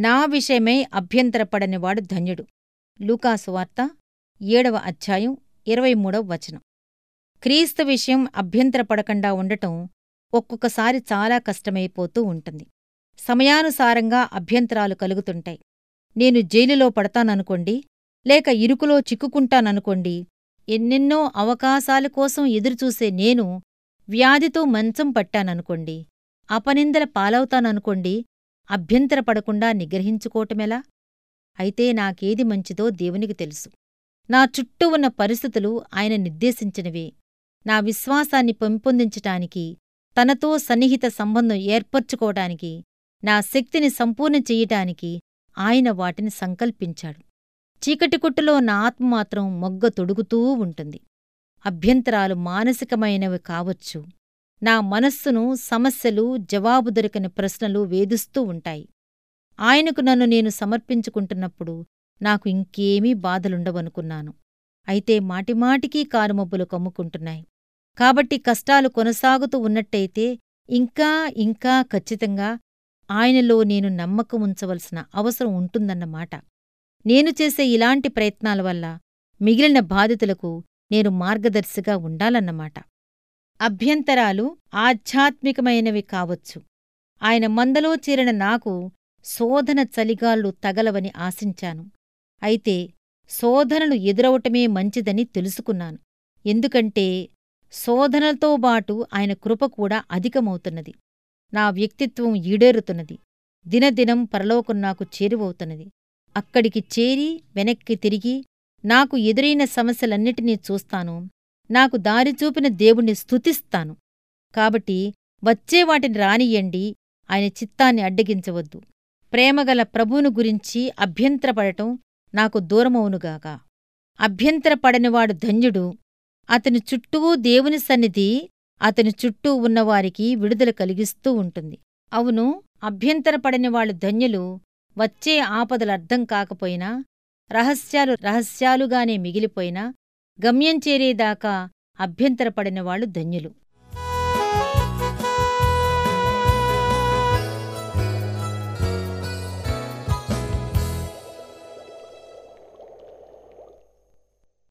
నా విషయమై అభ్యంతరపడనివాడు ధన్యుడు. లూకాసు వార్త ఏడవ అధ్యాయం ఇరవై మూడవ వచనం. క్రీస్తు విషయం అభ్యంతరపడకుండా ఉండటం ఒక్కొక్కసారి చాలా కష్టమైపోతూ ఉంటుంది. సమయానుసారంగా అభ్యంతరాలు కలుగుతుంటాయి. నేను జైలులో పడతాననుకోండి లేక ఇరుకులో చిక్కుకుంటాననుకోండి ఎన్నెన్నో అవకాశాల కోసం ఎదురుచూసే నేను వ్యాధితో మంచం పట్టాననుకోండి అపనిందల పాలవుతాననుకోండి అభ్యంతరపడకుండా నిగ్రహించుకోవటమెలా? అయితే నాకేది మంచిదో దేవునికి తెలుసు. నా చుట్టూ ఉన్న పరిస్థితులు ఆయన నిర్దేశించినవే. నా విశ్వాసాన్ని పెంపొందించటానికి తనతో సన్నిహిత సంబంధం ఏర్పరచుకోవటానికి నా శక్తిని సంపూర్ణ చెయ్యటానికి ఆయన వాటిని సంకల్పించాడు. చీకటికుట్టులో నా ఆత్మ మాత్రం మొగ్గ తొడుగుతూ ఉంటుంది. అభ్యంతరాలు మానసికమైనవి కావచ్చు. నా మనస్సును సమస్యలు జవాబు దొరికని ప్రశ్నలు వేధిస్తూ ఉంటాయి. ఆయనకు నన్ను నేను సమర్పించుకుంటున్నప్పుడు నాకు ఇంకేమీ బాధలుండవనుకున్నాను. అయితే మాటిమాటికీ కారుమబ్బులు కమ్ముకుంటున్నాయి. కాబట్టి కష్టాలు కొనసాగుతూ ఉన్నట్టయితే ఇంకా ఇంకా ఖచ్చితంగా ఆయనలో నేను నమ్మకం ఉంచవలసిన అవసరం ఉంటుందన్నమాట. నేను చేసే ఇలాంటి ప్రయత్నాల వల్ల మిగిలిన బాధితులకు నేను మార్గదర్శిగా ఉండాలన్నమాట. అభ్యంతరాలు ఆధ్యాత్మికమైనవి కావచ్చు. ఆయన మందలో చేరిన నాకు శోధన చలిగాళ్ళు తగలవని ఆశించాను. అయితే శోధనలు ఎదురవటమే మంచిదని తెలుసుకున్నాను. ఎందుకంటే శోధనలతో బాటు ఆయన కృప కూడా అధికమవుతున్నది. నా వ్యక్తిత్వం ఈడేరుతున్నది. దినదినం పరలోకం నాకు చేరువవుతున్నది. అక్కడికి చేరి వెనక్కి తిరిగి నాకు ఎదురైన సమస్యలన్నిటినీ చూస్తాను. నాకు దారి చూపిన దేవుణ్ణి స్తుతిస్తాను. కాబట్టి వచ్చే వాటిని రానియ్యండి ఆయన చిత్తాన్ని అడ్డగించవద్దు. ప్రేమగల ప్రభువును గురించి అభ్యంతరపడటం నాకు దూరమవునుగాక. అభ్యంతరపడనివాడు ధన్యుడు. అతని చుట్టూ దేవుని సన్నిధి అతని చుట్టూ ఉన్నవారికి విడుదల కలిగిస్తూ ఉంటుంది. అవును అభ్యంతరపడనివాళ్ళు ధన్యులు వచ్చే ఆపదలర్థం కాకపోయినా రహస్యాలు రహస్యాలుగానే మిగిలిపోయినా గమ్యం చేరేదాకా అభ్యంతరపడినవాళ్ళు ధన్యులు.